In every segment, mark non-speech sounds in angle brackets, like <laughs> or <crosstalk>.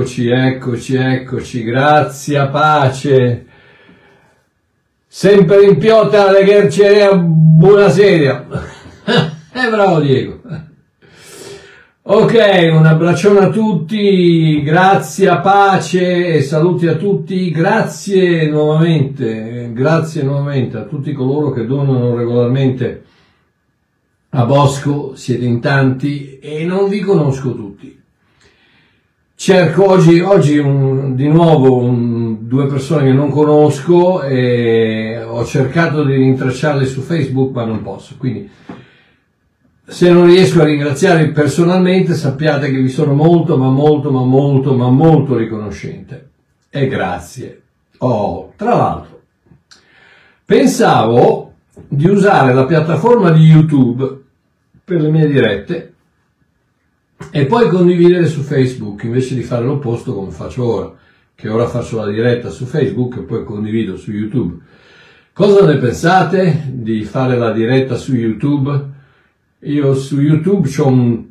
eccoci, eccoci, eccoci, grazie, pace. Sempre in piotta alle Ghercerea, buonasera. <laughs> eh, bravo Diego. Ok, un abbraccione a tutti, grazie, pace e saluti a tutti, grazie nuovamente, grazie nuovamente a tutti coloro che donano regolarmente a Bosco, siete in tanti e non vi conosco tutti. Cerco oggi, oggi un, di nuovo un, due persone che non conosco e ho cercato di rintracciarle su Facebook ma non posso, quindi se non riesco a ringraziarvi personalmente sappiate che vi sono molto ma molto ma molto ma molto riconoscente e grazie. Oh, tra l'altro, pensavo di usare la piattaforma di YouTube per le mie dirette e poi condividere su Facebook invece di fare l'opposto come faccio ora, che ora faccio la diretta su Facebook e poi condivido su YouTube. Cosa ne pensate di fare la diretta su YouTube? Io su YouTube ho un,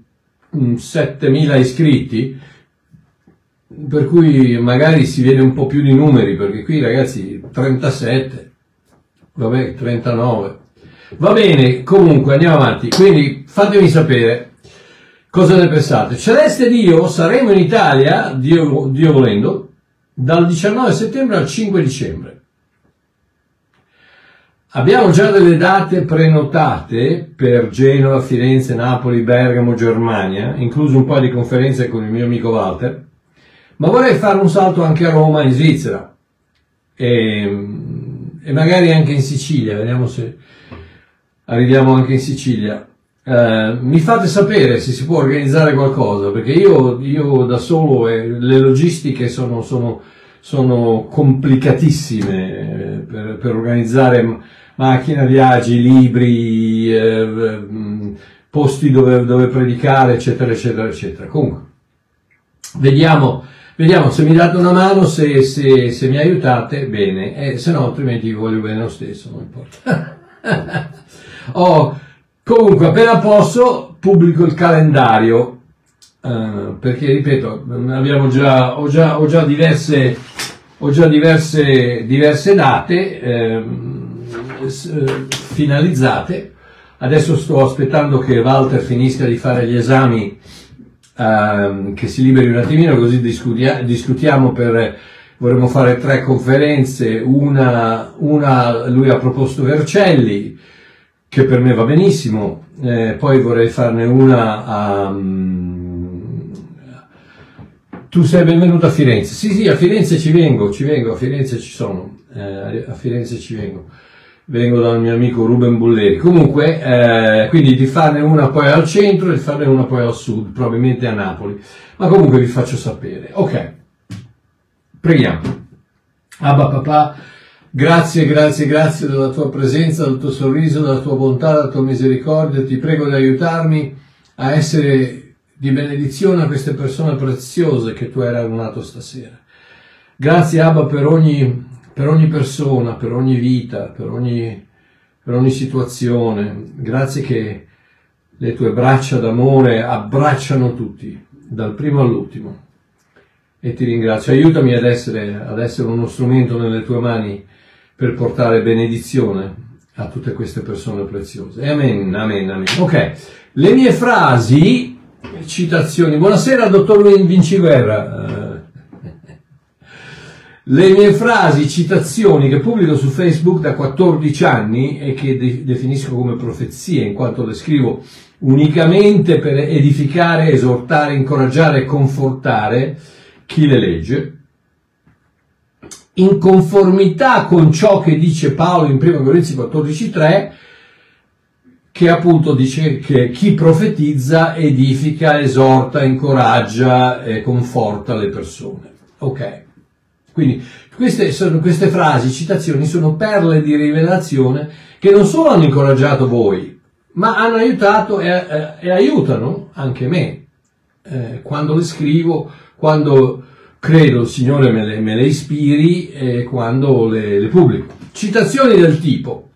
un 7000 iscritti, per cui magari si vede un po' più di numeri, perché qui ragazzi 37, vabbè 39. Va bene, comunque andiamo avanti. Quindi fatemi sapere cosa ne pensate. Celeste Dio, saremo in Italia, Dio, Dio volendo, dal 19 settembre al 5 dicembre. Abbiamo già delle date prenotate per Genova, Firenze, Napoli, Bergamo, Germania, incluso un po' di conferenze con il mio amico Walter, ma vorrei fare un salto anche a Roma, in Svizzera, e, e magari anche in Sicilia, vediamo se, arriviamo anche in Sicilia. Eh, mi fate sapere se si può organizzare qualcosa, perché io, io da solo eh, le logistiche sono, sono, sono complicatissime eh, per, per, organizzare macchina, viaggi, libri, eh, posti dove, dove, predicare, eccetera, eccetera, eccetera. Comunque, vediamo, vediamo se mi date una mano, se, se, se mi aiutate, bene, se no altrimenti vi voglio bene lo stesso, non importa. <laughs> Oh, comunque, appena posso, pubblico il calendario. Uh, perché ripeto, abbiamo già, ho già, ho già diverse, ho già diverse, diverse date ehm, eh, finalizzate. Adesso sto aspettando che Walter finisca di fare gli esami, ehm, che si liberi un attimino, così discutia, discutiamo per, vorremmo fare tre conferenze, una, una lui ha proposto Vercelli, che per me va benissimo, eh, poi vorrei farne una a... Um, tu sei benvenuto a Firenze. Sì, sì, a Firenze ci vengo, ci vengo, a Firenze ci sono, eh, a Firenze ci vengo. Vengo dal mio amico Ruben Bulleri. Comunque, eh, quindi di farne una poi al centro e di farne una poi al sud, probabilmente a Napoli. Ma comunque vi faccio sapere. Ok, preghiamo. Abba papà, Grazie, grazie, grazie della tua presenza, del tuo sorriso, della tua bontà, della tua misericordia. Ti prego di aiutarmi a essere di benedizione a queste persone preziose che tu hai radunato stasera. Grazie Abba per ogni, per ogni persona, per ogni vita, per ogni, per ogni situazione. Grazie che le tue braccia d'amore abbracciano tutti, dal primo all'ultimo. E ti ringrazio. Aiutami ad essere, ad essere uno strumento nelle tue mani per portare benedizione a tutte queste persone preziose. Amen, amen, amen. Ok, le mie frasi, citazioni. Buonasera, dottor Vinciguerra. <laughs> Le mie frasi, citazioni che pubblico su Facebook da 14 anni e che de- definisco come profezie, in quanto le scrivo unicamente per edificare, esortare, incoraggiare e confortare chi le legge, in conformità con ciò che dice Paolo in 1 Corinzi 14.3, che appunto dice che chi profetizza edifica, esorta, incoraggia e conforta le persone. Ok. Quindi queste, sono, queste frasi, citazioni, sono perle di rivelazione che non solo hanno incoraggiato voi, ma hanno aiutato e, e, e aiutano anche me. Eh, quando le scrivo, quando credo il Signore me le, me le ispiri eh, quando le, le pubblico. Citazioni del tipo,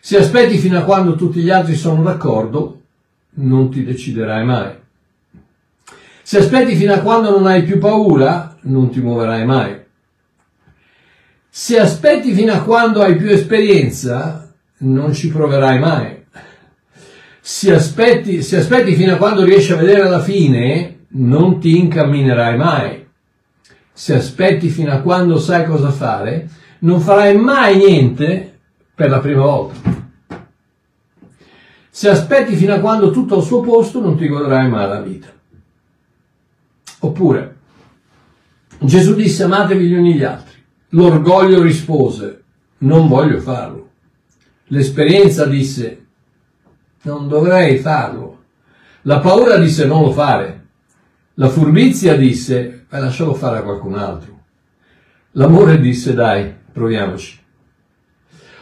se aspetti fino a quando tutti gli altri sono d'accordo, non ti deciderai mai. Se aspetti fino a quando non hai più paura, non ti muoverai mai. Se aspetti fino a quando hai più esperienza, non ci proverai mai. Se aspetti, se aspetti fino a quando riesci a vedere la fine, non ti incamminerai mai. Se aspetti fino a quando sai cosa fare, non farai mai niente per la prima volta. Se aspetti fino a quando tutto al suo posto, non ti godrai mai la vita. Oppure, Gesù disse amatevi gli uni gli altri. L'orgoglio rispose, non voglio farlo. L'esperienza disse, non dovrei farlo. La paura disse non lo fare. La furbizia disse, beh, lascialo fare a qualcun altro. L'amore disse, dai, proviamoci.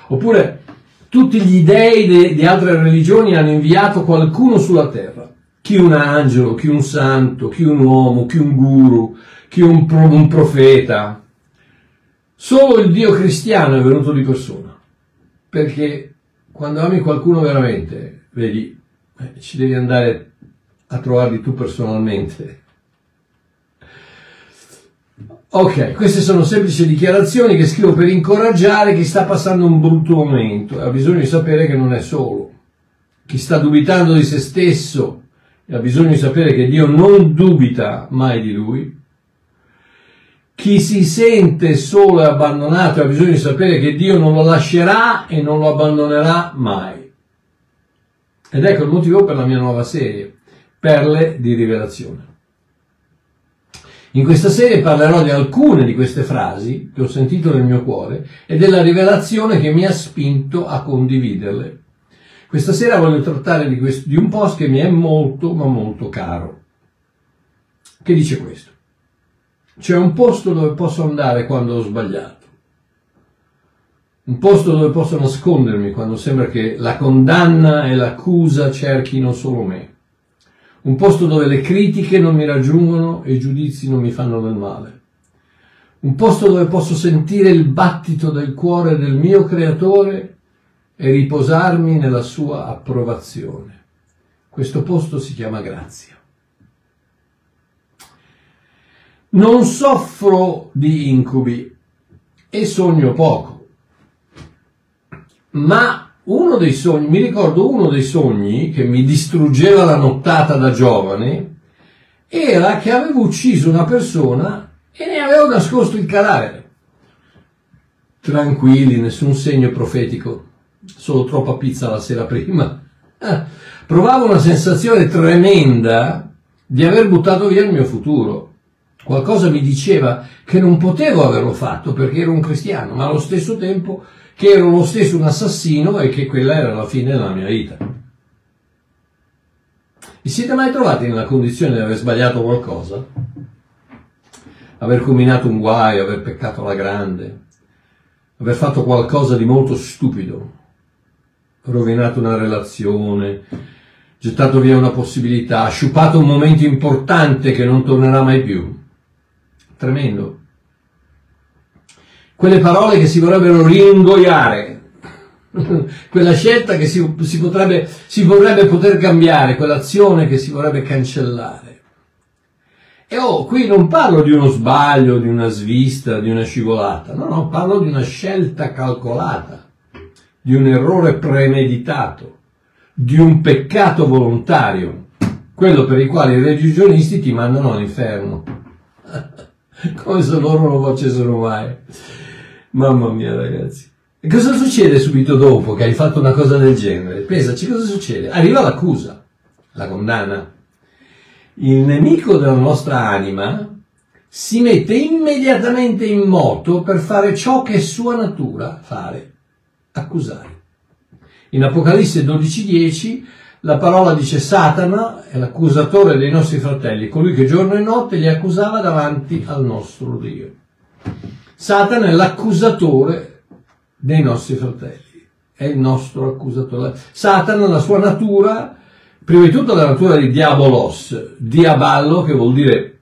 Oppure, tutti gli dei de, di altre religioni hanno inviato qualcuno sulla terra. Chi un angelo, chi un santo, chi un uomo, chi un guru, chi un, un profeta. Solo il Dio cristiano è venuto di persona. Perché quando ami qualcuno veramente, vedi, eh, ci devi andare a trovarli tu personalmente. Ok, queste sono semplici dichiarazioni che scrivo per incoraggiare chi sta passando un brutto momento e ha bisogno di sapere che non è solo. Chi sta dubitando di se stesso e ha bisogno di sapere che Dio non dubita mai di lui. Chi si sente solo e abbandonato ha bisogno di sapere che Dio non lo lascerà e non lo abbandonerà mai. Ed ecco il motivo per la mia nuova serie, Perle di Rivelazione. In questa serie parlerò di alcune di queste frasi che ho sentito nel mio cuore e della rivelazione che mi ha spinto a condividerle. Questa sera voglio trattare di, questo, di un post che mi è molto ma molto caro, che dice questo. C'è un posto dove posso andare quando ho sbagliato un posto dove posso nascondermi quando sembra che la condanna e l'accusa cerchino solo me, un posto dove le critiche non mi raggiungono e i giudizi non mi fanno del male, un posto dove posso sentire il battito del cuore del mio creatore e riposarmi nella sua approvazione. Questo posto si chiama grazia. Non soffro di incubi e sogno poco ma uno dei sogni, mi ricordo uno dei sogni che mi distruggeva la nottata da giovane, era che avevo ucciso una persona e ne avevo nascosto il cadavere. Tranquilli, nessun segno profetico, solo troppa pizza la sera prima. Provavo una sensazione tremenda di aver buttato via il mio futuro. Qualcosa mi diceva che non potevo averlo fatto perché ero un cristiano, ma allo stesso tempo che ero lo stesso un assassino e che quella era la fine della mia vita. Vi siete mai trovati nella condizione di aver sbagliato qualcosa? Aver combinato un guaio, aver peccato alla grande, aver fatto qualcosa di molto stupido, rovinato una relazione, gettato via una possibilità, sciupato un momento importante che non tornerà mai più. Tremendo quelle parole che si vorrebbero ringoiare, <laughs> quella scelta che si, si, potrebbe, si vorrebbe poter cambiare, quell'azione che si vorrebbe cancellare. E oh, qui non parlo di uno sbaglio, di una svista, di una scivolata, no, no, parlo di una scelta calcolata, di un errore premeditato, di un peccato volontario, quello per il quale i religionisti ti mandano all'inferno. <laughs> Come se loro non facessero mai. Mamma mia, ragazzi. E cosa succede subito dopo che hai fatto una cosa del genere? Pensaci cosa succede. Arriva l'accusa, la condanna. Il nemico della nostra anima si mette immediatamente in moto per fare ciò che è sua natura fare, accusare. In Apocalisse 12:10 la parola dice Satana è l'accusatore dei nostri fratelli, colui che giorno e notte li accusava davanti al nostro Dio. Satana è l'accusatore dei nostri fratelli, è il nostro accusatore. Satana, la sua natura, prima di tutto la natura di diabolos, diaballo che vuol dire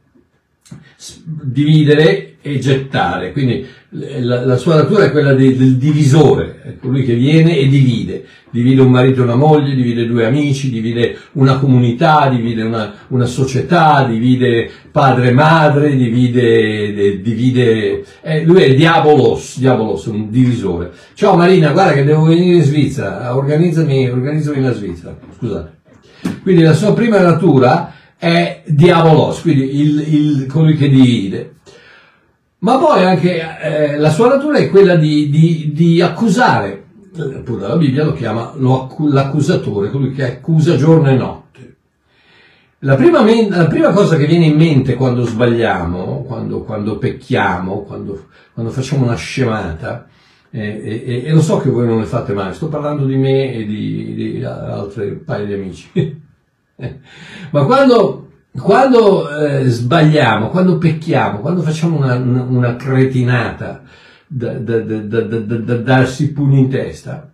dividere e gettare, quindi la, la sua natura è quella de, del divisore, è colui che viene e divide, divide un marito e una moglie, divide due amici, divide una comunità, divide una, una società, divide padre e madre, divide, divide eh, lui è il diabolos, diabolos, un divisore. Ciao Marina, guarda che devo venire in Svizzera, organizzami, organizzami la Svizzera, scusate. Quindi la sua prima natura è diabolos, quindi il, il, colui che divide. Ma poi anche eh, la sua natura è quella di, di, di accusare, appunto la Bibbia lo chiama l'accusatore, colui che accusa giorno e notte. La prima, la prima cosa che viene in mente quando sbagliamo, quando, quando pecchiamo, quando, quando, facciamo una scemata, eh, e, e, lo so che voi non le fate mai, sto parlando di me e di, di altri paio di amici, <laughs> <laughs> ma quando quando eh, sbagliamo, quando pecchiamo, quando facciamo una, una, cretinata da, da, da, da, darsi pugni in testa,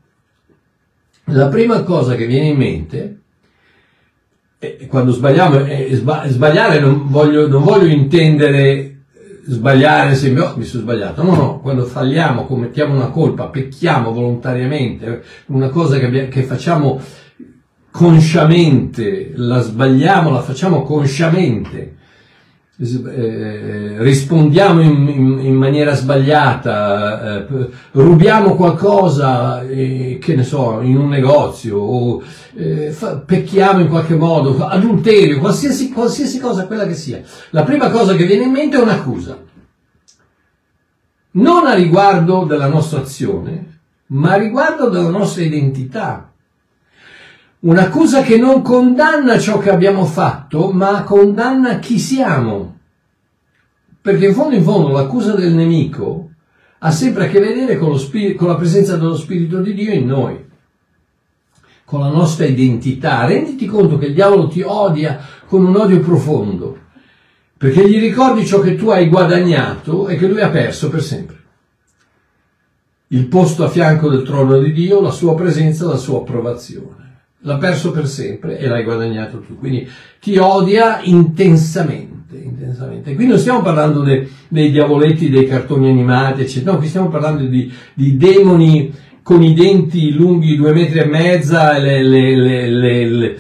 la prima cosa che viene in mente quando sbagliamo, è, sbagliare non voglio, non voglio intendere sbagliare se oh, mi sono sbagliato, no, no, quando falliamo, commettiamo una colpa, pecchiamo volontariamente, una cosa che, che facciamo consciamente, la sbagliamo, la facciamo consciamente, eh, rispondiamo in, in, in, maniera sbagliata, eh, rubiamo qualcosa, eh, che ne so, in un negozio, o eh, fa, pecchiamo in qualche modo, adulterio, qualsiasi, qualsiasi cosa quella che sia. La prima cosa che viene in mente è un'accusa. Non a riguardo della nostra azione, ma a riguardo della nostra identità Un'accusa che non condanna ciò che abbiamo fatto, ma condanna chi siamo. Perché in fondo in fondo l'accusa del nemico ha sempre a che vedere con, spirito, con la presenza dello Spirito di Dio in noi, con la nostra identità. Renditi conto che il diavolo ti odia con un odio profondo, perché gli ricordi ciò che tu hai guadagnato e che lui ha perso per sempre. Il posto a fianco del trono di Dio, la sua presenza, la sua approvazione l'ha perso per sempre e l'hai guadagnato tu. Quindi ti odia intensamente, intensamente. Qui non stiamo parlando de, dei diavoletti, dei cartoni animati, eccetera. No, qui stiamo parlando di, di demoni con i denti lunghi due metri e mezza, le, le, le,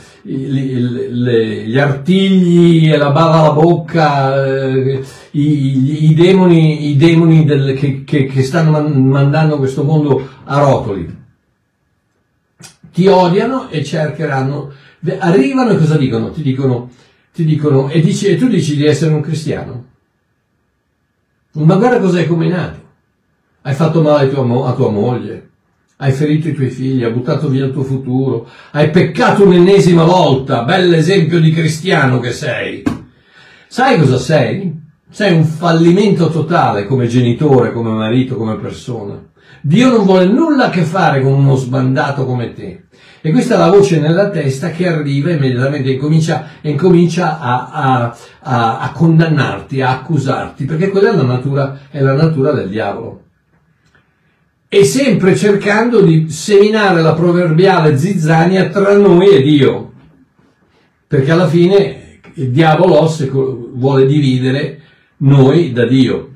gli artigli e la bava alla bocca, eh, i, i, demoni, i demoni del, che, che, che stanno mandando questo mondo a rotoli ti odiano e cercheranno, arrivano e cosa dicono? Ti dicono, ti dicono e, dici, e tu dici di essere un cristiano. Ma guarda cosa hai combinato. Hai fatto male tua, a tua moglie, hai ferito i tuoi figli, hai buttato via il tuo futuro, hai peccato un'ennesima volta, bell'esempio di cristiano che sei. Sai cosa sei? Sei un fallimento totale come genitore, come marito, come persona. Dio non vuole nulla a che fare con uno sbandato come te. E questa è la voce nella testa che arriva immediatamente e incomincia, incomincia a, a, a, a, condannarti, a accusarti, perché quella è la natura, è la natura del diavolo. E sempre cercando di seminare la proverbiale zizzania tra noi e Dio. Perché alla fine il diavolo vuole dividere noi da Dio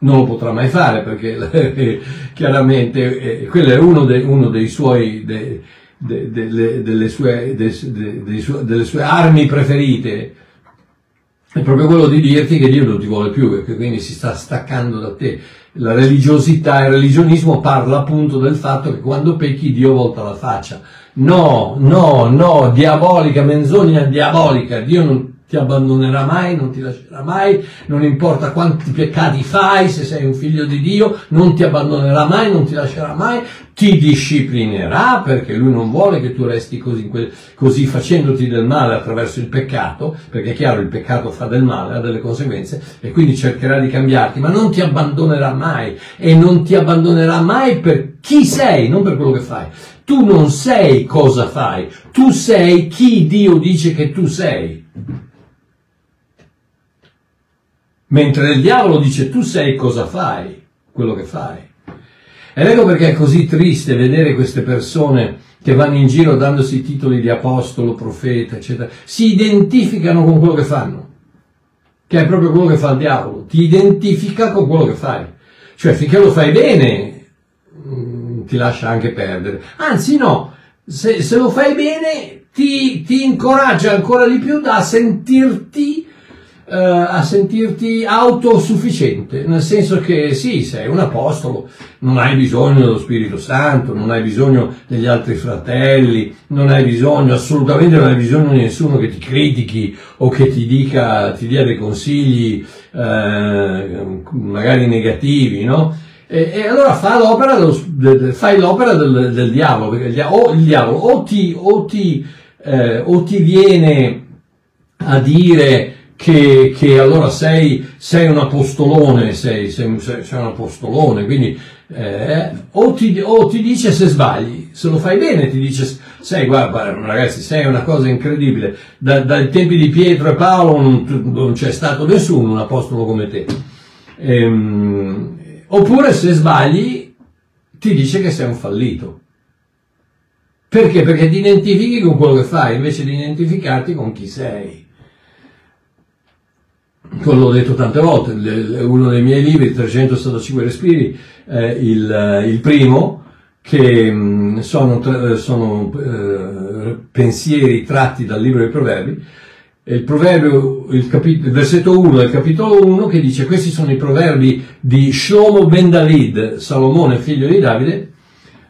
non lo potrà mai fare perché <laughs> chiaramente eh, quello è uno, de, uno dei suoi, de, de, delle, sue, delle, sue, armi preferite, è proprio quello di dirti che Dio non ti vuole più e che quindi si sta staccando da te. La religiosità e il religionismo parla appunto del fatto che quando pecchi Dio volta la faccia. No, no, no, diabolica, menzogna diabolica, Dio non, ti abbandonerà mai, non ti lascerà mai, non importa quanti peccati fai, se sei un figlio di Dio, non ti abbandonerà mai, non ti lascerà mai, ti disciplinerà perché lui non vuole che tu resti così, così facendoti del male attraverso il peccato, perché è chiaro il peccato fa del male, ha delle conseguenze e quindi cercherà di cambiarti, ma non ti abbandonerà mai e non ti abbandonerà mai per chi sei, non per quello che fai. Tu non sei cosa fai, tu sei chi Dio dice che tu sei. Mentre il diavolo dice tu sei cosa fai, quello che fai. Ed ecco perché è così triste vedere queste persone che vanno in giro dandosi titoli di apostolo, profeta, eccetera, si identificano con quello che fanno. che è proprio quello che fa il diavolo, ti identifica con quello che fai. Cioè, finché lo fai bene, mm, ti lascia anche perdere. Anzi, no, se, se lo fai bene, ti, ti, incoraggia ancora di più da sentirti, uh, a sentirti autosufficiente, nel senso che sì, sei un apostolo, non hai bisogno dello Spirito Santo, non hai bisogno degli altri fratelli, non hai bisogno, assolutamente non hai bisogno di nessuno che ti critichi o che ti dica, ti dia dei consigli uh, magari negativi, no? E, e, allora fa l'opera dello, fai l'opera del, del diavolo, perché il, o il diavolo o ti, o ti eh, o ti viene a dire che, che allora sei, sei, un apostolone, sei, sei, sei un apostolone, quindi eh, o, ti, o, ti, dice se sbagli, se lo fai bene ti dice, sei, guarda, ragazzi, sei una cosa incredibile, da, dai tempi di Pietro e Paolo non, non, c'è stato nessuno un apostolo come te. Ehm, oppure se sbagli ti dice che sei un fallito. Perché? Perché ti identifichi con quello che fai invece di identificarti con chi sei. Come l'ho detto tante volte, uno dei miei libri, 365 respiri, eh, il, il, primo, che mm, sono, sono eh, pensieri tratti dal libro dei proverbi, il, proverbio, il, capit- il, versetto 1 del capitolo 1 che dice questi sono i proverbi di Shlomo ben David, Salomone figlio di Davide,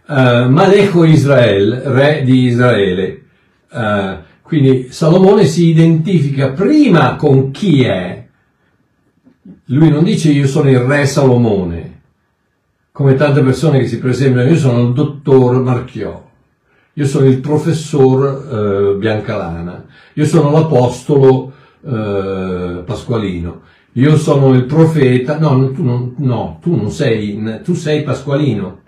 uh, Maleco Israel, re di Israele. Uh, quindi Salomone si identifica prima con chi è. Lui non dice io sono il re Salomone, come tante persone che si presentano, io sono il dottor Marchiò, io sono il professor uh, Biancalana, io sono l'apostolo uh, Pasqualino, io sono il profeta, no, tu non, no, tu non sei, tu sei Pasqualino,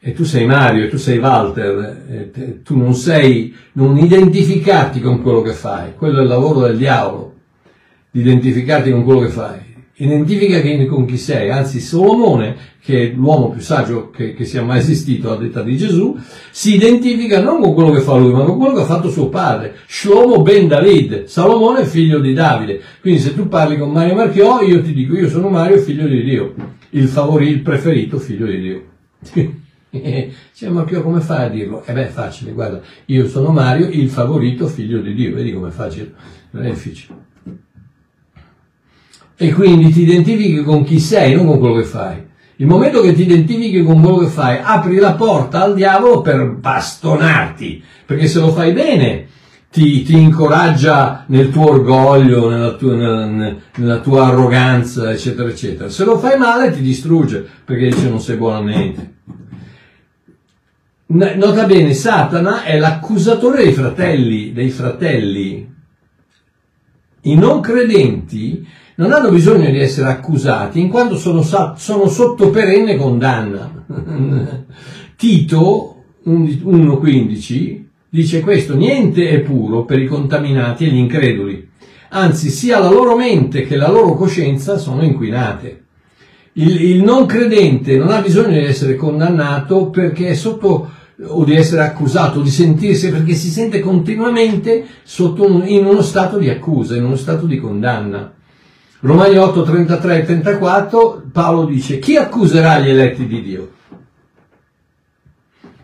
e tu sei Mario, e tu sei Walter, e tu non sei, non identificarti con quello che fai, quello è il lavoro del diavolo, di identificarti con quello che fai. Identifica con chi sei, anzi Solomone, che è l'uomo più saggio che, che sia mai esistito a detta di Gesù, si identifica non con quello che fa lui, ma con quello che ha fatto suo padre. Shlomo ben David, Salomone figlio di Davide. Quindi se tu parli con Mario Marchiò, io ti dico, io sono Mario, figlio di Dio, il favorito, il preferito figlio di Dio. <laughs> Cioè, ma Pio come fai a dirlo? E eh beh, è facile, guarda, io sono Mario, il favorito figlio di Dio, vedi com'è facile? Non è difficile. E quindi ti identifichi con chi sei, non con quello che fai. Il momento che ti identifichi con quello che fai, apri la porta al diavolo per bastonarti, perché se lo fai bene, ti, ti incoraggia nel tuo orgoglio, nella tua, nella, nella tua, arroganza, eccetera, eccetera. Se lo fai male ti distrugge, perché dice non sei buono a niente. Nota bene, Satana è l'accusatore dei fratelli, dei fratelli. I non credenti non hanno bisogno di essere accusati in quanto sono, sono sotto perenne condanna. <laughs> Tito 1.15 dice questo, niente è puro per i contaminati e gli increduli, anzi sia la loro mente che la loro coscienza sono inquinate. Il, il non credente non ha bisogno di essere condannato perché è sotto o di essere accusato, di sentirsi, perché si sente continuamente un, in uno stato di accusa, in uno stato di condanna. Romani 8, 33 e 34, Paolo dice, chi accuserà gli eletti di Dio?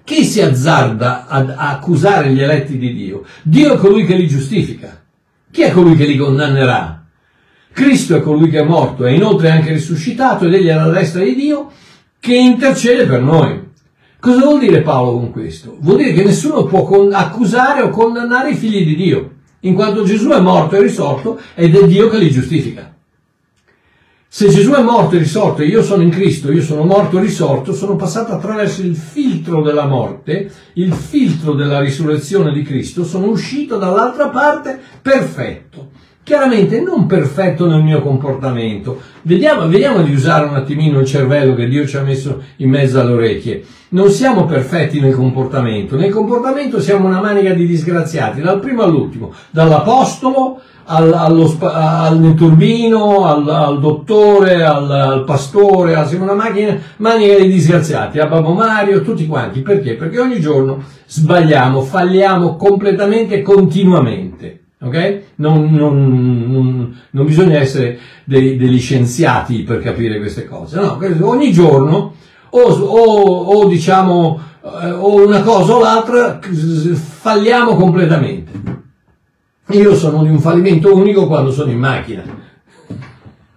Chi si azzarda ad accusare gli eletti di Dio? Dio è colui che li giustifica. Chi è colui che li condannerà? Cristo è colui che è morto, è inoltre anche risuscitato ed egli è alla destra di Dio che intercede per noi. Cosa vuol dire Paolo con questo? Vuol dire che nessuno può accusare o condannare i figli di Dio, in quanto Gesù è morto e risorto ed è Dio che li giustifica. Se Gesù è morto e risorto e io sono in Cristo, io sono morto e risorto, sono passato attraverso il filtro della morte, il filtro della risurrezione di Cristo, sono uscito dall'altra parte perfetto. Chiaramente non perfetto nel mio comportamento. Vediamo, vediamo di usare un attimino il cervello che Dio ci ha messo in mezzo alle orecchie. Non siamo perfetti nel comportamento. Nel comportamento siamo una manica di disgraziati, dal primo all'ultimo, dall'apostolo al, allo, al turbino, al, al dottore, al, al, pastore, siamo una macchina, manica di disgraziati, a Babbo Mario, tutti quanti. Perché? Perché ogni giorno sbagliamo, falliamo completamente e continuamente. Ok? Non, non, non, non bisogna essere dei, degli scienziati per capire queste cose, no? Ogni giorno o, o, o diciamo eh, o una cosa o l'altra falliamo completamente. Io sono di un fallimento unico quando sono in macchina.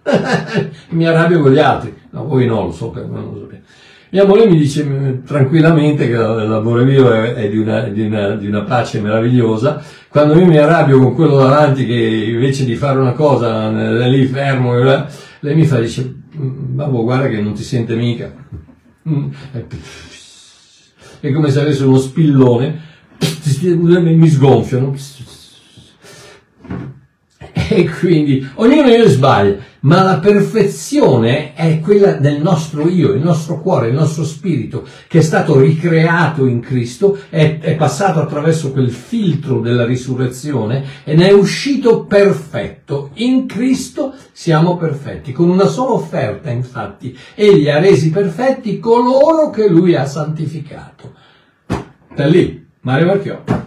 <laughs> mi arrabbio con gli altri. No, voi no, lo so, non lo sapete. Mia moglie mi dice mm, tranquillamente che l'amore mio è, è di, una, di, una, di, una, pace meravigliosa. Quando io mi arrabbio con quello davanti che invece di fare una cosa è lì fermo, lei mi fa, dice, babbo guarda che non ti sente mica. Mm, è come se avesse uno spillone, mi sgonfiano e quindi ognuno io sbaglia, ma la perfezione è quella del nostro io, il nostro cuore, il nostro spirito, che è stato ricreato in Cristo, è, è passato attraverso quel filtro della risurrezione e ne è uscito perfetto. In Cristo siamo perfetti. Con una sola offerta, infatti, egli ha resi perfetti coloro che lui ha santificato. Da lì, Mario Marchiò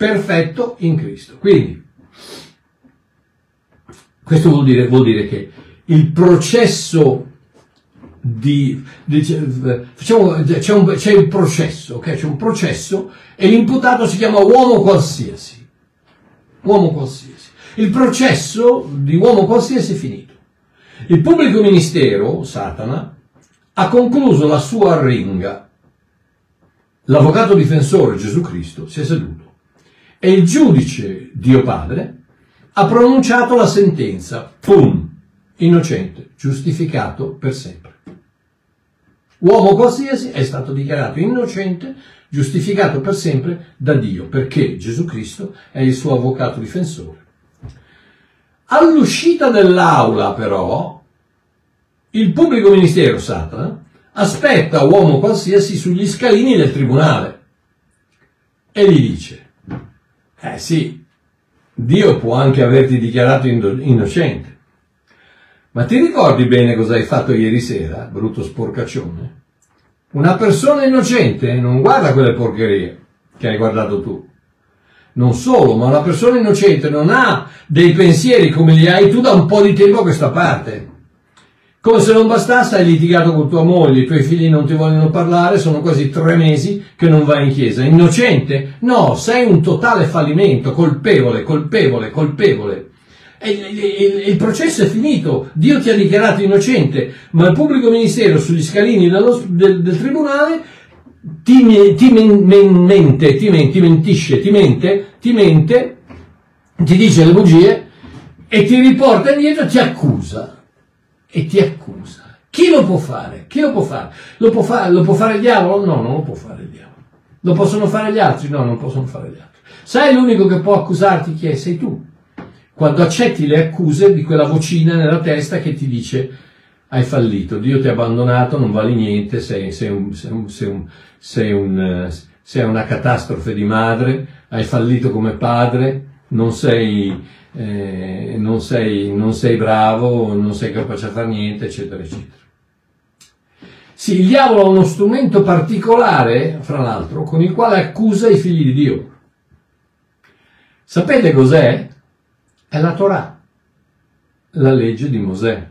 perfetto in Cristo. Quindi, questo vuol dire, vuol dire che il processo di, di facciamo, c'è, un, c'è, il processo, ok? C'è un processo e l'imputato si chiama uomo qualsiasi. Uomo qualsiasi. Il processo di uomo qualsiasi è finito. Il pubblico ministero, Satana, ha concluso la sua ringa. L'avvocato difensore Gesù Cristo si è seduto e il giudice, Dio Padre, ha pronunciato la sentenza, pum, innocente, giustificato per sempre. Uomo qualsiasi è stato dichiarato innocente, giustificato per sempre da Dio, perché Gesù Cristo è il suo avvocato difensore. All'uscita dell'aula, però, il pubblico ministero, Satana, aspetta uomo qualsiasi sugli scalini del tribunale e gli dice, eh sì, Dio può anche averti dichiarato innocente. Ma ti ricordi bene cosa hai fatto ieri sera, brutto sporcaccione? Una persona innocente non guarda quelle porcherie che hai guardato tu. Non solo, ma una persona innocente non ha dei pensieri come li hai tu da un po' di tempo a questa parte. Come se non bastasse, hai litigato con tua moglie, i tuoi figli non ti vogliono parlare, sono quasi tre mesi che non vai in chiesa. Innocente? No, sei un totale fallimento, colpevole, colpevole, colpevole. Il, il, il, processo è finito, Dio ti ha dichiarato innocente, ma il pubblico ministero sugli scalini del, del, tribunale ti, ti, men, men, mente, ti, men, ti mentisce, ti mente, ti mente, ti dice le bugie e ti riporta indietro e ti accusa e ti accusa. Chi lo può fare? Chi lo può fare? Lo può, fare? lo può fare il diavolo? No, non lo può fare il diavolo. Lo possono fare gli altri? No, non possono fare gli altri. Sai l'unico che può accusarti chi è? Sei tu. Quando accetti le accuse di quella vocina nella testa che ti dice hai fallito, Dio ti ha abbandonato, non vali niente, sei, sei, un, sei, un, un, sei, un, sei una catastrofe di madre, hai fallito come padre, non sei eh, non, sei, non sei bravo, non sei capace a fare niente, eccetera, eccetera. Sì, il diavolo ha uno strumento particolare, fra l'altro, con il quale accusa i figli di Dio. Sapete cos'è? È la Torah, la legge di Mosè.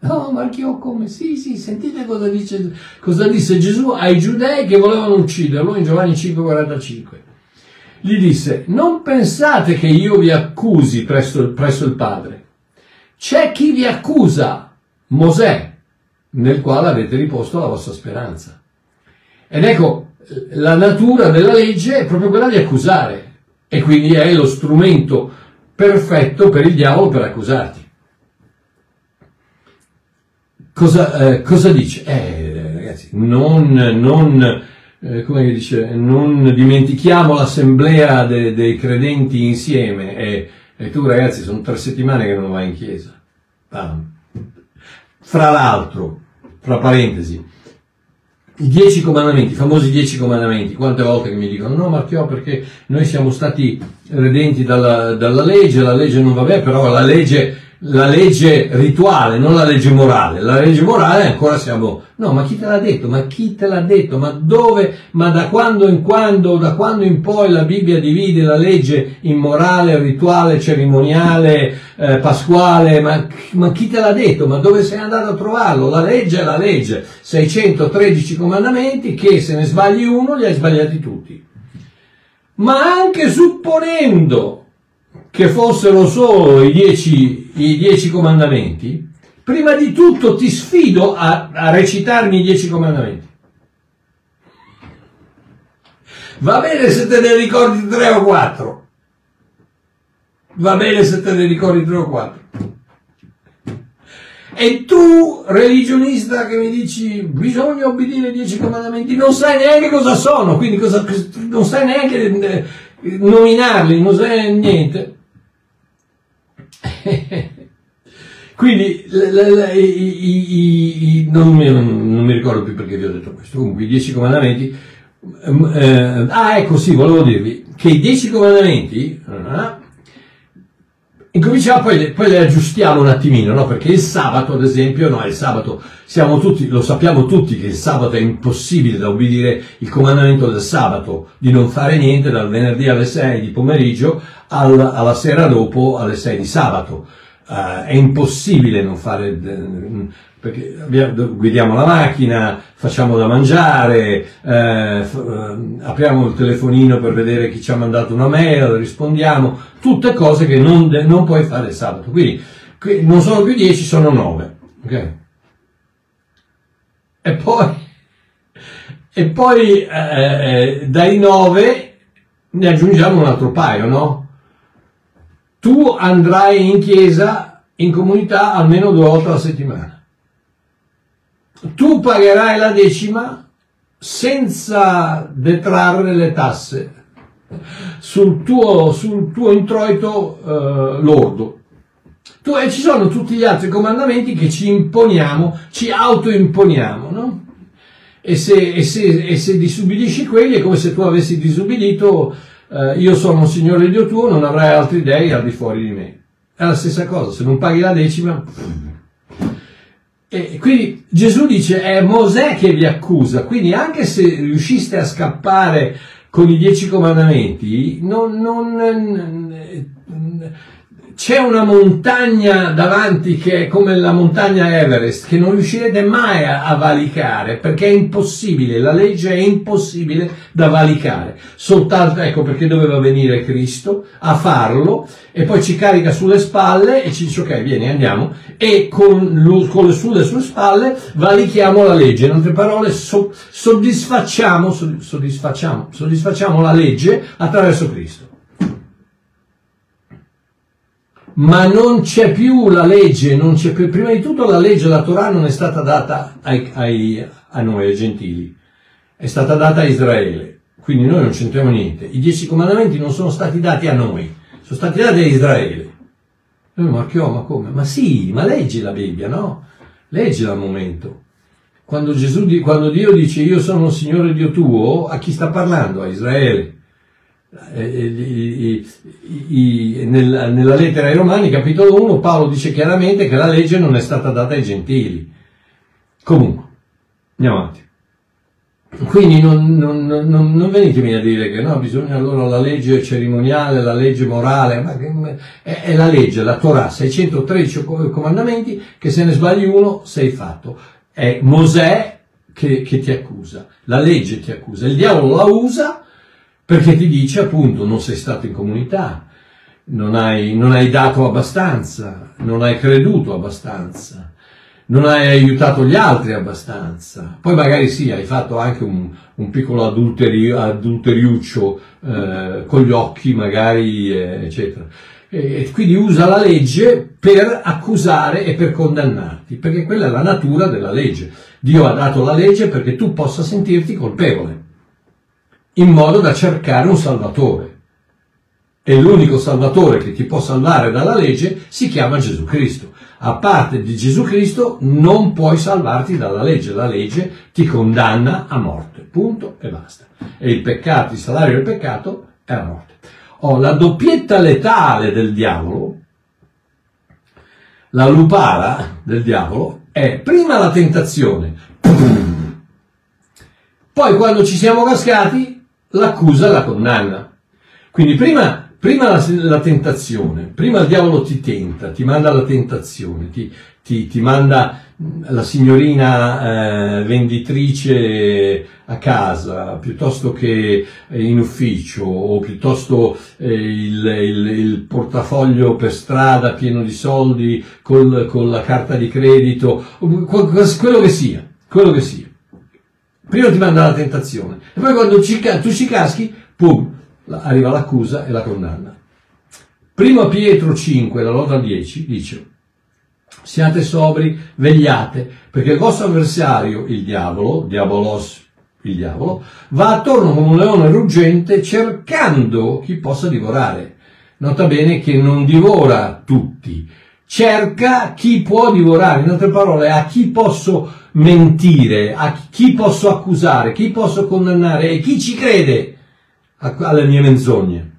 No, Marchio, come? Sì, sì, sentite cosa, dice, cosa disse Gesù ai giudei che volevano ucciderlo in Giovanni 5,45 gli disse, non pensate che io vi accusi presso, presso il Padre. C'è chi vi accusa, Mosè, nel quale avete riposto la vostra speranza. Ed ecco, la natura della legge è proprio quella di accusare e quindi è lo strumento perfetto per il diavolo per accusarti. Cosa, eh, cosa dice? Eh, ragazzi, non, non eh, come dice, non dimentichiamo l'assemblea de, dei credenti insieme e, e, tu ragazzi sono tre settimane che non vai in chiesa. Ah. Fra l'altro, fra parentesi, i dieci comandamenti, i famosi dieci comandamenti, quante volte che mi dicono no Marchiò perché noi siamo stati redenti dalla, dalla legge, la legge non va bene, però la legge la legge rituale, non la legge morale. La legge morale ancora siamo, no, ma chi te l'ha detto? Ma chi te l'ha detto? Ma dove? Ma da quando in quando, da quando in poi la Bibbia divide la legge in morale, rituale, cerimoniale, eh, pasquale? Ma, ma chi te l'ha detto? Ma dove sei andato a trovarlo? La legge è la legge. 613 comandamenti che se ne sbagli uno li hai sbagliati tutti. Ma anche supponendo che fossero solo i dieci, i dieci comandamenti, prima di tutto ti sfido a, a recitarmi i dieci comandamenti. Va bene se te ne ricordi tre o quattro. Va bene se te ne ricordi tre o quattro. E tu, religionista, che mi dici bisogna obbedire ai dieci comandamenti, non sai neanche cosa sono, quindi cosa, non sai neanche eh, nominarli, non sai niente. <laughs> Quindi la, la, i, i, non, mi, non, mi, ricordo più perché vi ho detto questo. Comunque i dieci comandamenti. Eh, ah, ecco sì, volevo dirvi che i dieci comandamenti. Eh, incominciamo, poi, poi le aggiustiamo un attimino, no? Perché il sabato, ad esempio, no, il sabato siamo tutti, lo sappiamo tutti che il sabato è impossibile da obbedire il comandamento del sabato di non fare niente dal venerdì alle 6 di pomeriggio al, alla sera dopo alle 6 di sabato Uh, è impossibile non fare, perché guidiamo la macchina, facciamo da mangiare, eh, uh, apriamo il telefonino per vedere chi ci ha mandato una mail, rispondiamo, tutte cose che non, non puoi fare sabato. Quindi non sono più 10, sono 9. Okay? E poi, e poi eh, dai 9 ne aggiungiamo un altro paio, no? tu andrai in chiesa, in comunità, almeno due volte alla settimana. Tu pagherai la decima senza detrarre le tasse sul tuo, sul tuo introito eh, lordo. Tu, e ci sono tutti gli altri comandamenti che ci imponiamo, ci autoimponiamo, no? E se, e, se, e se disubbidisci quelli è come se tu avessi disubbidito eh, io sono un Signore Dio tuo, non avrai altri dei al di fuori di me. È la stessa cosa, se non paghi la decima. E quindi Gesù dice è Mosè che vi accusa, quindi anche se riusciste a scappare con i dieci comandamenti, non, non, c'è una montagna davanti che è come la montagna Everest che non riuscirete mai a, a, valicare perché è impossibile, la legge è impossibile da valicare. Soltanto, ecco perché doveva venire Cristo a farlo e poi ci carica sulle spalle e ci dice ok vieni andiamo e con, con le, sulle sue spalle valichiamo la legge. In altre parole so, soddisfacciamo, soddisfacciamo, soddisfacciamo la legge attraverso Cristo. Ma non c'è più la legge, più, prima di tutto la legge, la Torah non è stata data ai, ai, a noi, ai gentili, è stata data a Israele, quindi noi non c'entriamo niente. I dieci comandamenti non sono stati dati a noi, sono stati dati a Israele. Noi ma che oh, ma come? Ma sì, ma leggi la Bibbia, no? Leggila al momento. Quando, Gesù, quando Dio dice io sono il Signore Dio tuo, a chi sta parlando? A Israele. Eh, eh, nella, nella lettera ai Romani, capitolo 1, Paolo dice chiaramente che la legge non è stata data ai gentili. Comunque, andiamo avanti. Quindi non, non, non, non, venitemi a dire che no, bisogna allora la legge cerimoniale, la legge morale, ma è, è la legge, la Torah, 613 comandamenti, che se ne sbagli uno sei fatto. È Mosè che, che ti accusa, la legge ti accusa, il diavolo la usa perché ti dice appunto non sei stato in comunità, non hai, non hai dato abbastanza, non hai creduto abbastanza, non hai aiutato gli altri abbastanza. Poi magari sì, hai fatto anche un, un piccolo adulterio, adulteriuccio eh, con gli occhi, magari, eh, eccetera. E quindi usa la legge per accusare e per condannarti, perché quella è la natura della legge. Dio ha dato la legge perché tu possa sentirti colpevole in modo da cercare un salvatore. E l'unico salvatore che ti può salvare dalla legge si chiama Gesù Cristo. A parte di Gesù Cristo non puoi salvarti dalla legge, la legge ti condanna a morte, punto e basta. E il peccato, il salario del peccato è la morte. Ho la doppietta letale del diavolo la lupara del diavolo è prima la tentazione, poi quando ci siamo cascati l'accusa la condanna. Quindi prima, prima la, la, tentazione, prima il diavolo ti tenta, ti manda la tentazione, ti, ti, ti manda la signorina eh, venditrice a casa piuttosto che in ufficio o piuttosto eh, il, il, il, portafoglio per strada pieno di soldi col, con la carta di credito, quello che sia, quello che sia. Prima ti manda la tentazione e poi quando ci, tu ci caschi, pum, arriva l'accusa e la condanna. Prima Pietro 5, la lotta 10, dice siate sobri, vegliate, perché il vostro avversario, il diavolo, diabolos, il diavolo, va attorno come un leone ruggente cercando chi possa divorare. Nota bene che non divora tutti, cerca chi può divorare, in altre parole, a chi posso mentire, a chi posso accusare, chi posso condannare e chi ci crede alle mie menzogne,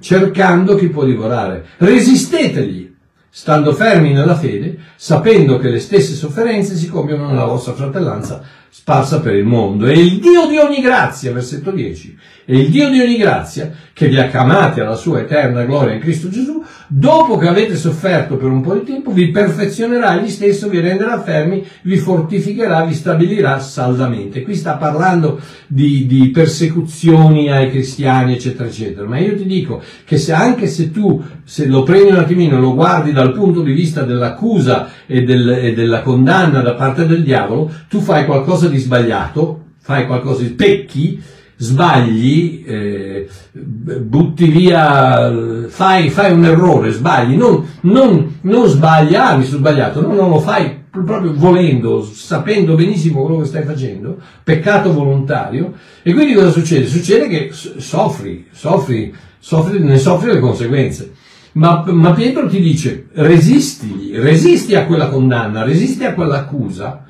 cercando chi può divorare. Resistetegli stando fermi nella fede, sapendo che le stesse sofferenze si compiono nella vostra fratellanza sparsa per il mondo. E il Dio di ogni grazia, versetto 10, e il Dio di ogni grazia, che vi ha chiamati alla sua eterna gloria in Cristo Gesù, dopo che avete sofferto per un po' di tempo, vi perfezionerà egli stesso, vi renderà fermi, vi fortificherà, vi stabilirà saldamente. Qui sta parlando di, di persecuzioni ai cristiani, eccetera, eccetera. Ma io ti dico che se anche se tu, se lo prendi un attimino lo guardi dal punto di vista dell'accusa e, del, e della condanna da parte del diavolo, tu fai qualcosa di sbagliato, fai qualcosa di pecchi, sbagli, eh, butti via, fai, fai, un errore, sbagli, non, non, non sbagli, ah mi sono sbagliato, no, non lo fai proprio volendo, sapendo benissimo quello che stai facendo, peccato volontario, e quindi cosa succede? Succede che soffri, soffri, soffri ne soffri le conseguenze. Ma, ma Pietro ti dice, resistigli, resisti a quella condanna, resisti a quell'accusa,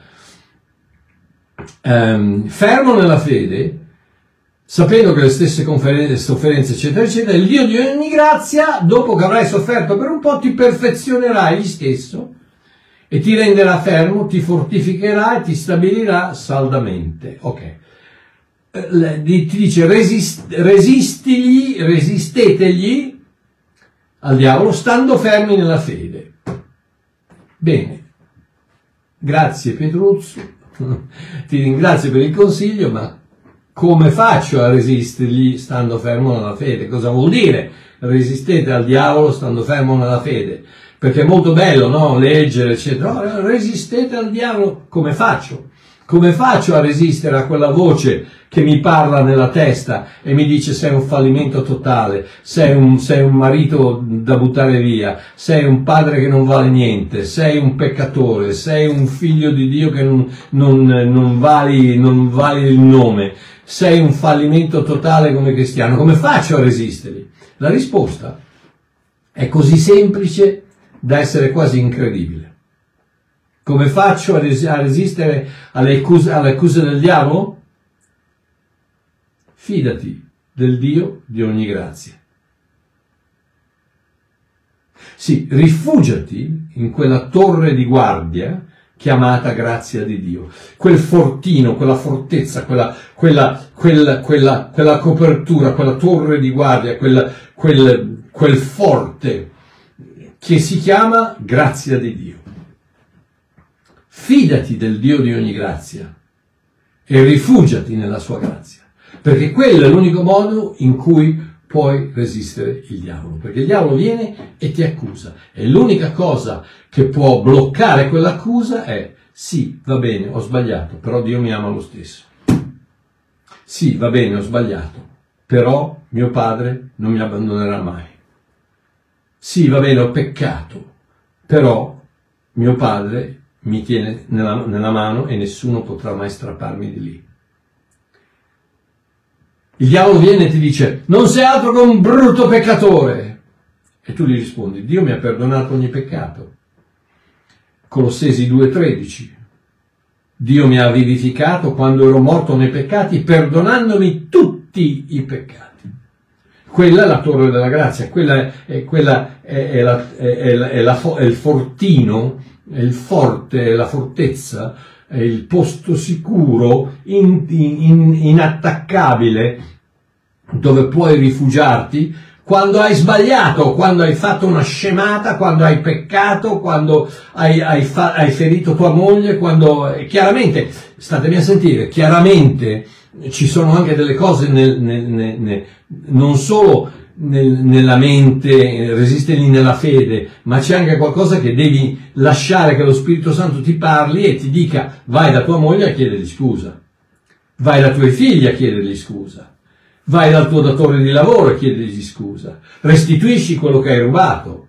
ehm, fermo nella fede, sapendo che le stesse sofferenze, eccetera, eccetera, il Dio di ogni grazia, dopo che avrai sofferto per un po', ti perfezionerà egli stesso e ti renderà fermo, ti fortificherà e ti stabilirà saldamente. Ok. Eh, ti dice resist, resistigli, resistetegli al diavolo stando fermi nella fede. Bene. Grazie Petruzzo, <laughs> ti ringrazio per il consiglio, ma come faccio a resistergli stando fermo nella fede? Cosa vuol dire resistete al diavolo stando fermo nella fede? Perché è molto bello, no? Leggere, eccetera. No, resistete al diavolo, come faccio? Come faccio a resistere a quella voce che mi parla nella testa e mi dice sei un fallimento totale, sei un, sei un marito da buttare via, sei un padre che non vale niente, sei un peccatore, sei un figlio di Dio che non, non, non, vali, non vali il nome? sei un fallimento totale come cristiano, come faccio a resisterli? La risposta è così semplice da essere quasi incredibile. Come faccio a, res- a resistere alle accuse, alle accuse del diavolo? Fidati del Dio di ogni grazia. Sì, rifugiati in quella torre di guardia chiamata grazia di Dio. Quel fortino, quella fortezza, quella, quella, quella, quella, copertura, quella torre di guardia, quel, quel forte che si chiama grazia di Dio. Fidati del Dio di ogni grazia e rifugiati nella sua grazia, perché quello è l'unico modo in cui puoi resistere il diavolo, perché il diavolo viene e ti accusa e l'unica cosa che può bloccare quell'accusa è sì, va bene, ho sbagliato, però Dio mi ama lo stesso. Sì, va bene, ho sbagliato, però mio padre non mi abbandonerà mai. Sì, va bene, ho peccato, però mio padre mi tiene nella, nella mano e nessuno potrà mai strapparmi di lì. Il diavolo viene e ti dice, non sei altro che un brutto peccatore. E tu gli rispondi, Dio mi ha perdonato ogni peccato. Colossesi 2.13. Dio mi ha vivificato quando ero morto nei peccati, perdonandomi tutti i peccati. Quella è la torre della grazia, quella è, quella è, è, la, è la, la, il fortino, è il forte, è la fortezza, è il posto sicuro, in, in, inattaccabile, dove puoi rifugiarti quando hai sbagliato, quando hai fatto una scemata, quando hai peccato, quando hai, hai, fa, hai ferito tua moglie, quando chiaramente, statemi a sentire, chiaramente ci sono anche delle cose nel, nel, nel, non solo nella mente, resistergli nella fede, ma c'è anche qualcosa che devi lasciare che lo Spirito Santo ti parli e ti dica vai da tua moglie a chiedergli scusa, vai da tuoi figli a chiedergli scusa, vai dal tuo datore di lavoro a chiedergli scusa, restituisci quello che hai rubato,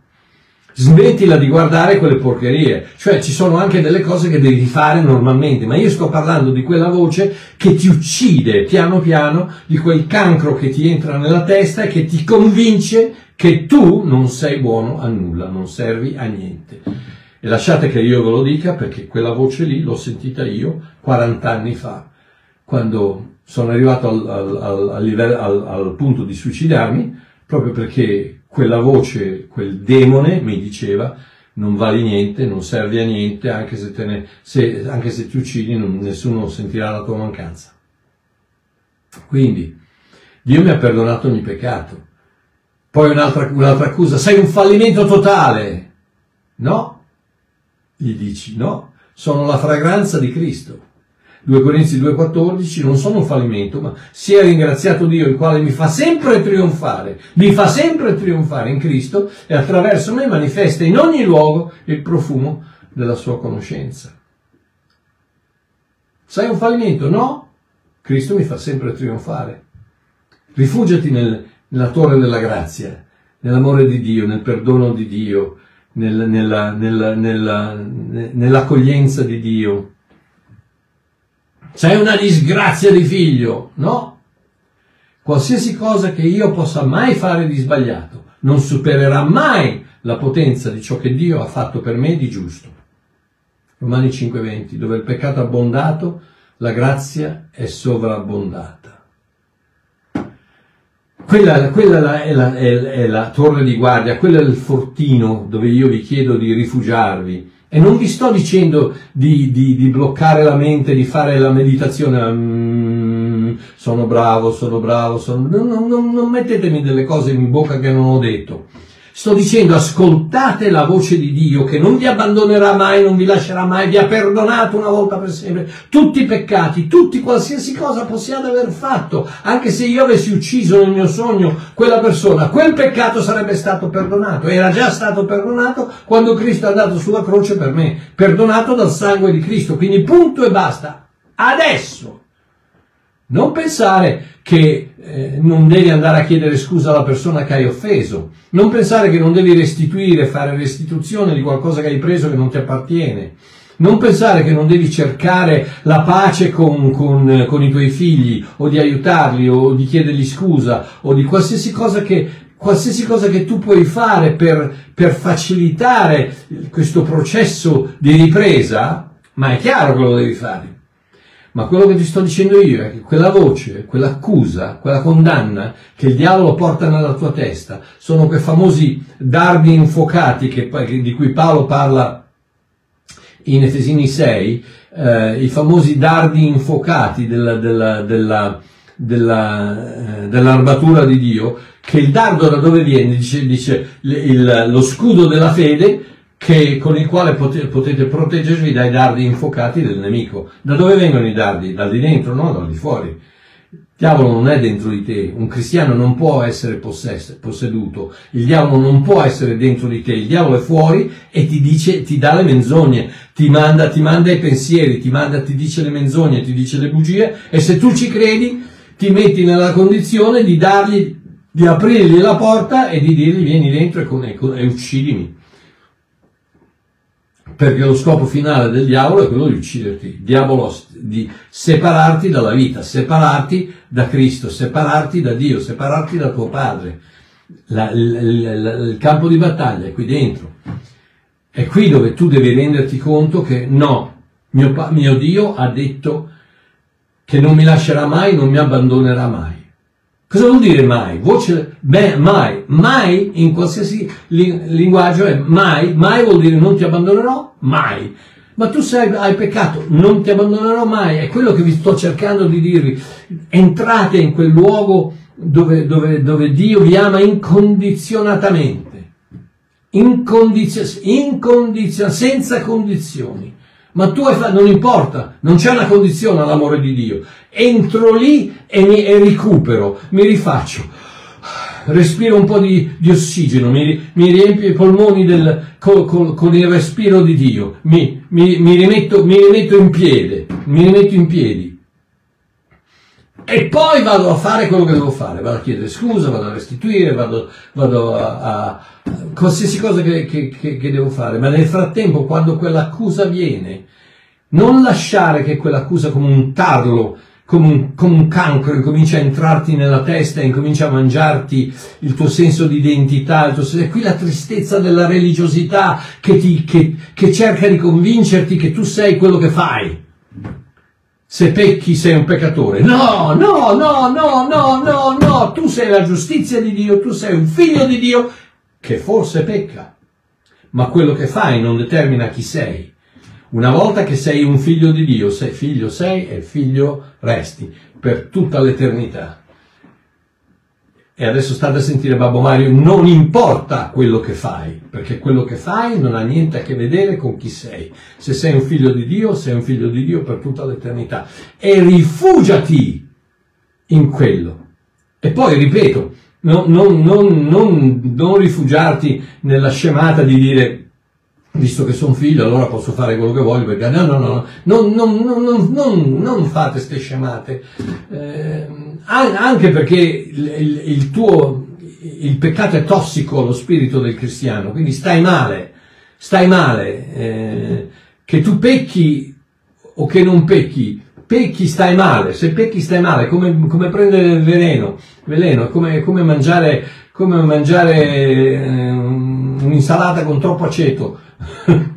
Smettila di guardare quelle porcherie, cioè ci sono anche delle cose che devi fare normalmente, ma io sto parlando di quella voce che ti uccide piano piano, di quel cancro che ti entra nella testa e che ti convince che tu non sei buono a nulla, non servi a niente. E lasciate che io ve lo dica perché quella voce lì l'ho sentita io 40 anni fa, quando sono arrivato al, al, al, livello, al punto di suicidarmi, proprio perché quella voce, quel demone mi diceva non vali niente, non servi a niente, anche se, ne, se, anche se ti uccidi non, nessuno sentirà la tua mancanza. Quindi Dio mi ha perdonato ogni peccato. Poi un'altra, un'altra accusa, sei un fallimento totale. No, gli dici no, sono la fragranza di Cristo. 2 Corinzi 2,14 non sono un fallimento, ma sia ringraziato Dio, il quale mi fa sempre trionfare, mi fa sempre trionfare in Cristo e attraverso me manifesta in ogni luogo il profumo della sua conoscenza. Sei un fallimento? No, Cristo mi fa sempre trionfare. Rifugiati nel, nella torre della grazia, nell'amore di Dio, nel perdono di Dio, nel, nella, nella, nella, nell'accoglienza di Dio sei una disgrazia di figlio, no? Qualsiasi cosa che io possa mai fare di sbagliato non supererà mai la potenza di ciò che Dio ha fatto per me di giusto. Romani 5:20, dove il peccato è abbondato, la grazia è sovrabbondata. Quella, quella è, la, è, è, la, torre di guardia, quello è il fortino dove io vi chiedo di rifugiarvi, e non vi sto dicendo di, di, di bloccare la mente, di fare la meditazione, mm, sono bravo, sono bravo, sono... Non, non, non mettetemi delle cose in bocca che non ho detto. Sto dicendo ascoltate la voce di Dio che non vi abbandonerà mai, non vi lascerà mai, vi ha perdonato una volta per sempre. Tutti i peccati, tutti qualsiasi cosa possiate aver fatto, anche se io avessi ucciso nel mio sogno quella persona, quel peccato sarebbe stato perdonato, era già stato perdonato quando Cristo è andato sulla croce per me, perdonato dal sangue di Cristo, quindi punto e basta. Adesso non pensare che eh, non devi andare a chiedere scusa alla persona che hai offeso. Non pensare che non devi restituire, fare restituzione di qualcosa che hai preso che non ti appartiene. Non pensare che non devi cercare la pace con, con, con i tuoi figli o di aiutarli o di chiedergli scusa o di qualsiasi cosa che, qualsiasi cosa che tu puoi fare per, per facilitare questo processo di ripresa, ma è chiaro che lo devi fare. Ma quello che ti sto dicendo io è che quella voce, quell'accusa, quella condanna che il diavolo porta nella tua testa sono quei famosi dardi infuocati che, di cui Paolo parla in Efesini 6, eh, i famosi dardi infuocati della, della, della, della, eh, dell'armatura di Dio, che il dardo da dove viene? Dice, dice il, lo scudo della fede che, con il quale potete, potete proteggervi dai dardi infuocati del nemico. Da dove vengono i dardi? Dal di dentro, no? Dal di fuori. Il diavolo non è dentro di te, un cristiano non può essere possesso, posseduto, il diavolo non può essere dentro di te, il diavolo è fuori e ti dice, ti dà le menzogne, ti manda, ti manda i pensieri, ti manda, ti dice le menzogne, ti dice le bugie e se tu ci credi ti metti nella condizione di dargli, di aprirgli la porta e di dirgli vieni dentro e, e uccidimi perché lo scopo finale del diavolo è quello di ucciderti, diavolo di separarti dalla vita, separarti da Cristo, separarti da Dio, separarti da tuo padre. La, la, la, il campo di battaglia è qui dentro. È qui dove tu devi renderti conto che no, mio, mio Dio ha detto che non mi lascerà mai, non mi abbandonerà mai. Cosa vuol dire mai? Voce, beh, mai, mai in qualsiasi li, linguaggio è mai, mai vuol dire non ti abbandonerò, mai. Ma tu sei, hai peccato, non ti abbandonerò mai, è quello che vi sto cercando di dirvi. Entrate in quel luogo dove, dove, dove Dio vi ama incondizionatamente, incondizio, incondizio, senza condizioni. Ma tu hai fatto, non importa, non c'è una condizione all'amore di Dio. Entro lì e, mi, e recupero, mi rifaccio, respiro un po' di, di ossigeno, mi, mi, riempio i polmoni del, col, col, con il respiro di Dio, mi, mi, rimetto, mi rimetto in piedi, mi rimetto in piedi. E poi vado a fare quello che devo fare, vado a chiedere scusa, vado a restituire, vado, vado a, a, a, qualsiasi cosa che, che, che, che devo fare, ma nel frattempo quando quell'accusa viene, non lasciare che quell'accusa come un tarlo, come un, come un cancro, incomincia a entrarti nella testa e incomincia a mangiarti il tuo senso di identità, il è qui la tristezza della religiosità che, ti, che, che cerca di convincerti che tu sei quello che fai se pecchi sei un peccatore. No, no, no, no, no, no, no, tu sei la giustizia di Dio, tu sei un figlio di Dio che forse pecca, ma quello che fai non determina chi sei. Una volta che sei un figlio di Dio, sei figlio sei e figlio resti per tutta l'eternità. E adesso state a sentire Babbo Mario, non importa quello che fai, perché quello che fai non ha niente a che vedere con chi sei. Se sei un figlio di Dio, sei un figlio di Dio per tutta l'eternità. E rifugiati in quello. E poi, ripeto, non, non, non, non rifugiarti nella scemata di dire visto che sono figlio allora posso fare quello che voglio perché no no no, no non, non, non, non fate queste scemate. Eh, anche perché il, il, il, tuo il peccato è tossico allo spirito del cristiano quindi stai male stai male eh, che tu pecchi o che non pecchi. Pecchi stai male. Se pecchi stai male. Come, come prendere veleno? Veleno come, come mangiare come mangiare eh, un'insalata con troppo aceto <laughs>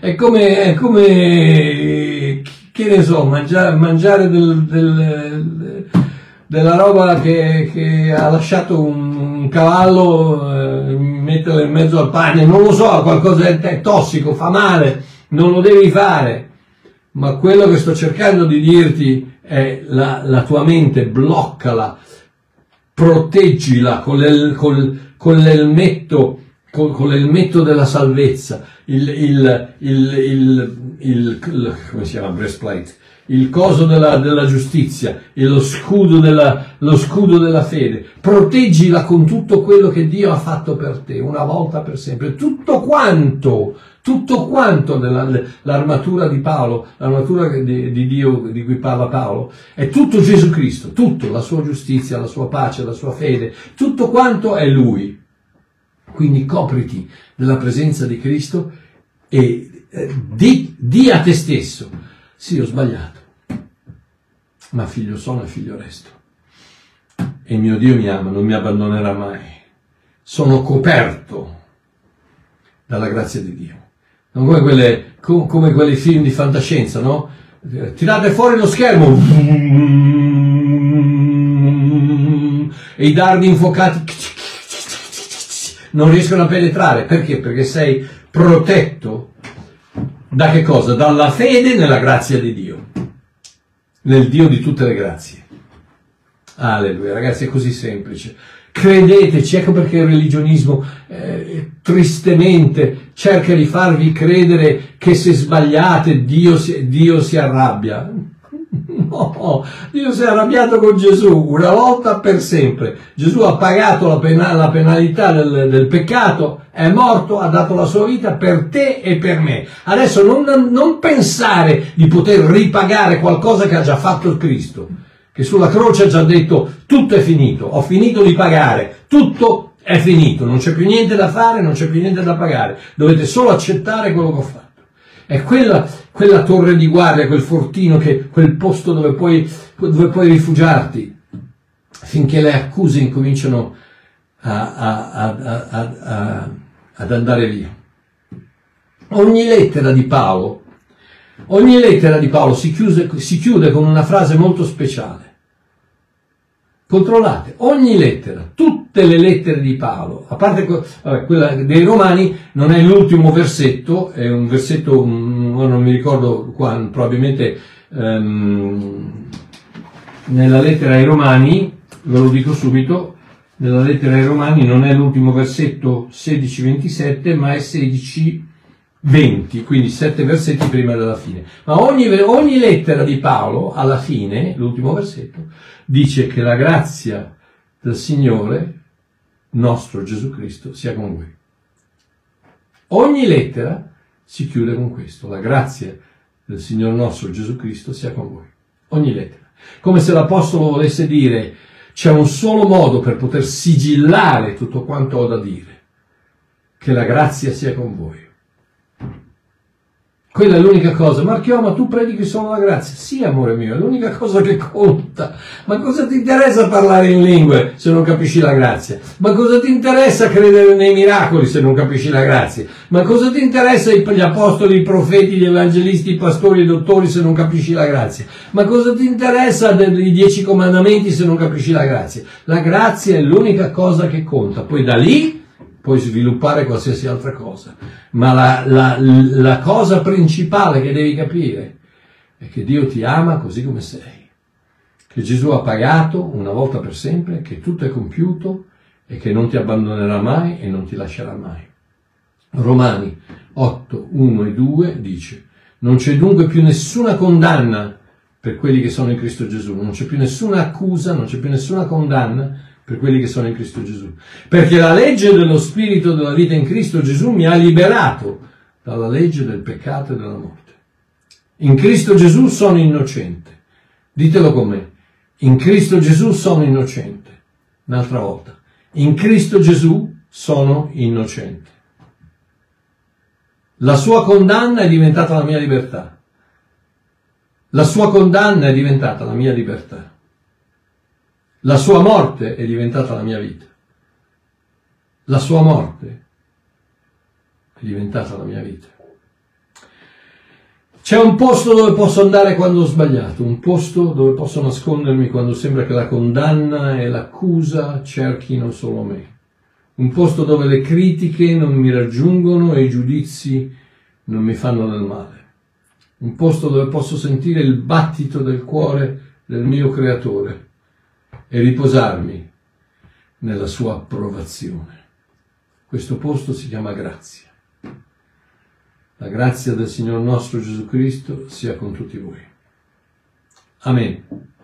è come, è come, che ne so, mangiare, mangiare del, del, della roba che, che, ha lasciato un, un cavallo, eh, metterla in mezzo al pane, non lo so, qualcosa è, è tossico, fa male, non lo devi fare. Ma quello che sto cercando di dirti è la, la tua mente, bloccala, proteggila con, l'el, col, con l'elmetto con, con l'elmetto della salvezza, il, il, il, il, come si chiama, breastplate, il coso della, della giustizia, lo scudo della, lo scudo della fede. Proteggila con tutto quello che Dio ha fatto per te, una volta per sempre. Tutto quanto, tutto quanto dell'armatura di Paolo, l'armatura di, di Dio di cui parla Paolo, è tutto Gesù Cristo, tutto, la sua giustizia, la sua pace, la sua fede, tutto quanto è Lui. Quindi copriti della presenza di Cristo e eh, di, di a te stesso, sì ho sbagliato, ma figlio sono e figlio resto. E mio Dio mi ama, non mi abbandonerà mai. Sono coperto dalla grazia di Dio. Non come, quelle, come quei film di fantascienza, no? Tirate fuori lo schermo e i dardi infuocati non riescono a penetrare. Perché? Perché sei protetto da che cosa? Dalla fede nella grazia di Dio, nel Dio di tutte le grazie. Alleluia, ragazzi, è così semplice. Credeteci, ecco perché il religionismo eh, tristemente cerca di farvi credere che se sbagliate Dio si, Dio si arrabbia. <laughs> No, Dio si è arrabbiato con Gesù una volta per sempre. Gesù ha pagato la, pena, la penalità del, del, peccato, è morto, ha dato la sua vita per te e per me. Adesso non, non pensare di poter ripagare qualcosa che ha già fatto Cristo, che sulla croce ha già detto tutto è finito, ho finito di pagare, tutto è finito, non c'è più niente da fare, non c'è più niente da pagare, dovete solo accettare quello che ho fatto. È quella, quella torre di guardia, quel fortino, che, quel posto dove puoi, dove puoi rifugiarti finché le accuse incominciano a, a, a, ad andare via. Ogni lettera di Paolo, ogni lettera di Paolo si, chiuse, si chiude con una frase molto speciale. Controllate ogni lettera, tutte le lettere di Paolo, a parte quella dei Romani, non è l'ultimo versetto, è un versetto, non mi ricordo qua, probabilmente um, nella lettera ai Romani, ve lo dico subito, nella lettera ai Romani non è l'ultimo versetto 16-27, ma è 16 20, quindi sette versetti prima della fine. Ma ogni, ogni lettera di Paolo, alla fine, l'ultimo versetto, dice che la grazia del Signore, nostro Gesù Cristo, sia con voi. Ogni lettera si chiude con questo, la grazia del Signore nostro Gesù Cristo sia con voi. Ogni lettera. Come se l'Apostolo volesse dire, c'è un solo modo per poter sigillare tutto quanto ho da dire, che la grazia sia con voi quella è l'unica cosa. Marchio, ma tu predichi solo la grazia. Sì, amore mio, è l'unica cosa che conta. Ma cosa ti interessa parlare in lingue se non capisci la grazia? Ma cosa ti interessa credere nei miracoli se non capisci la grazia? Ma cosa ti interessa gli apostoli, i profeti, gli evangelisti, i pastori, i dottori se non capisci la grazia? Ma cosa ti interessa dei dieci comandamenti se non capisci la grazia? La grazia è l'unica cosa che conta. Poi da lì puoi sviluppare qualsiasi altra cosa, ma la, la, la cosa principale che devi capire è che Dio ti ama così come sei, che Gesù ha pagato una volta per sempre, che tutto è compiuto e che non ti abbandonerà mai e non ti lascerà mai. Romani 8, 1 e 2 dice, non c'è dunque più nessuna condanna per quelli che sono in Cristo Gesù, non c'è più nessuna accusa, non c'è più nessuna condanna per quelli che sono in Cristo Gesù. Perché la legge dello Spirito della vita in Cristo Gesù mi ha liberato dalla legge del peccato e della morte. In Cristo Gesù sono innocente. Ditelo con me. In Cristo Gesù sono innocente. Un'altra volta. In Cristo Gesù sono innocente. La sua condanna è diventata la mia libertà. La sua condanna è diventata la mia libertà. La sua morte è diventata la mia vita. La sua morte è diventata la mia vita. C'è un posto dove posso andare quando ho sbagliato, un posto dove posso nascondermi quando sembra che la condanna e l'accusa cerchino solo me. Un posto dove le critiche non mi raggiungono e i giudizi non mi fanno del male. Un posto dove posso sentire il battito del cuore del mio creatore e riposarmi nella sua approvazione. Questo posto si chiama grazia. La grazia del Signore nostro Gesù Cristo sia con tutti voi. Amen.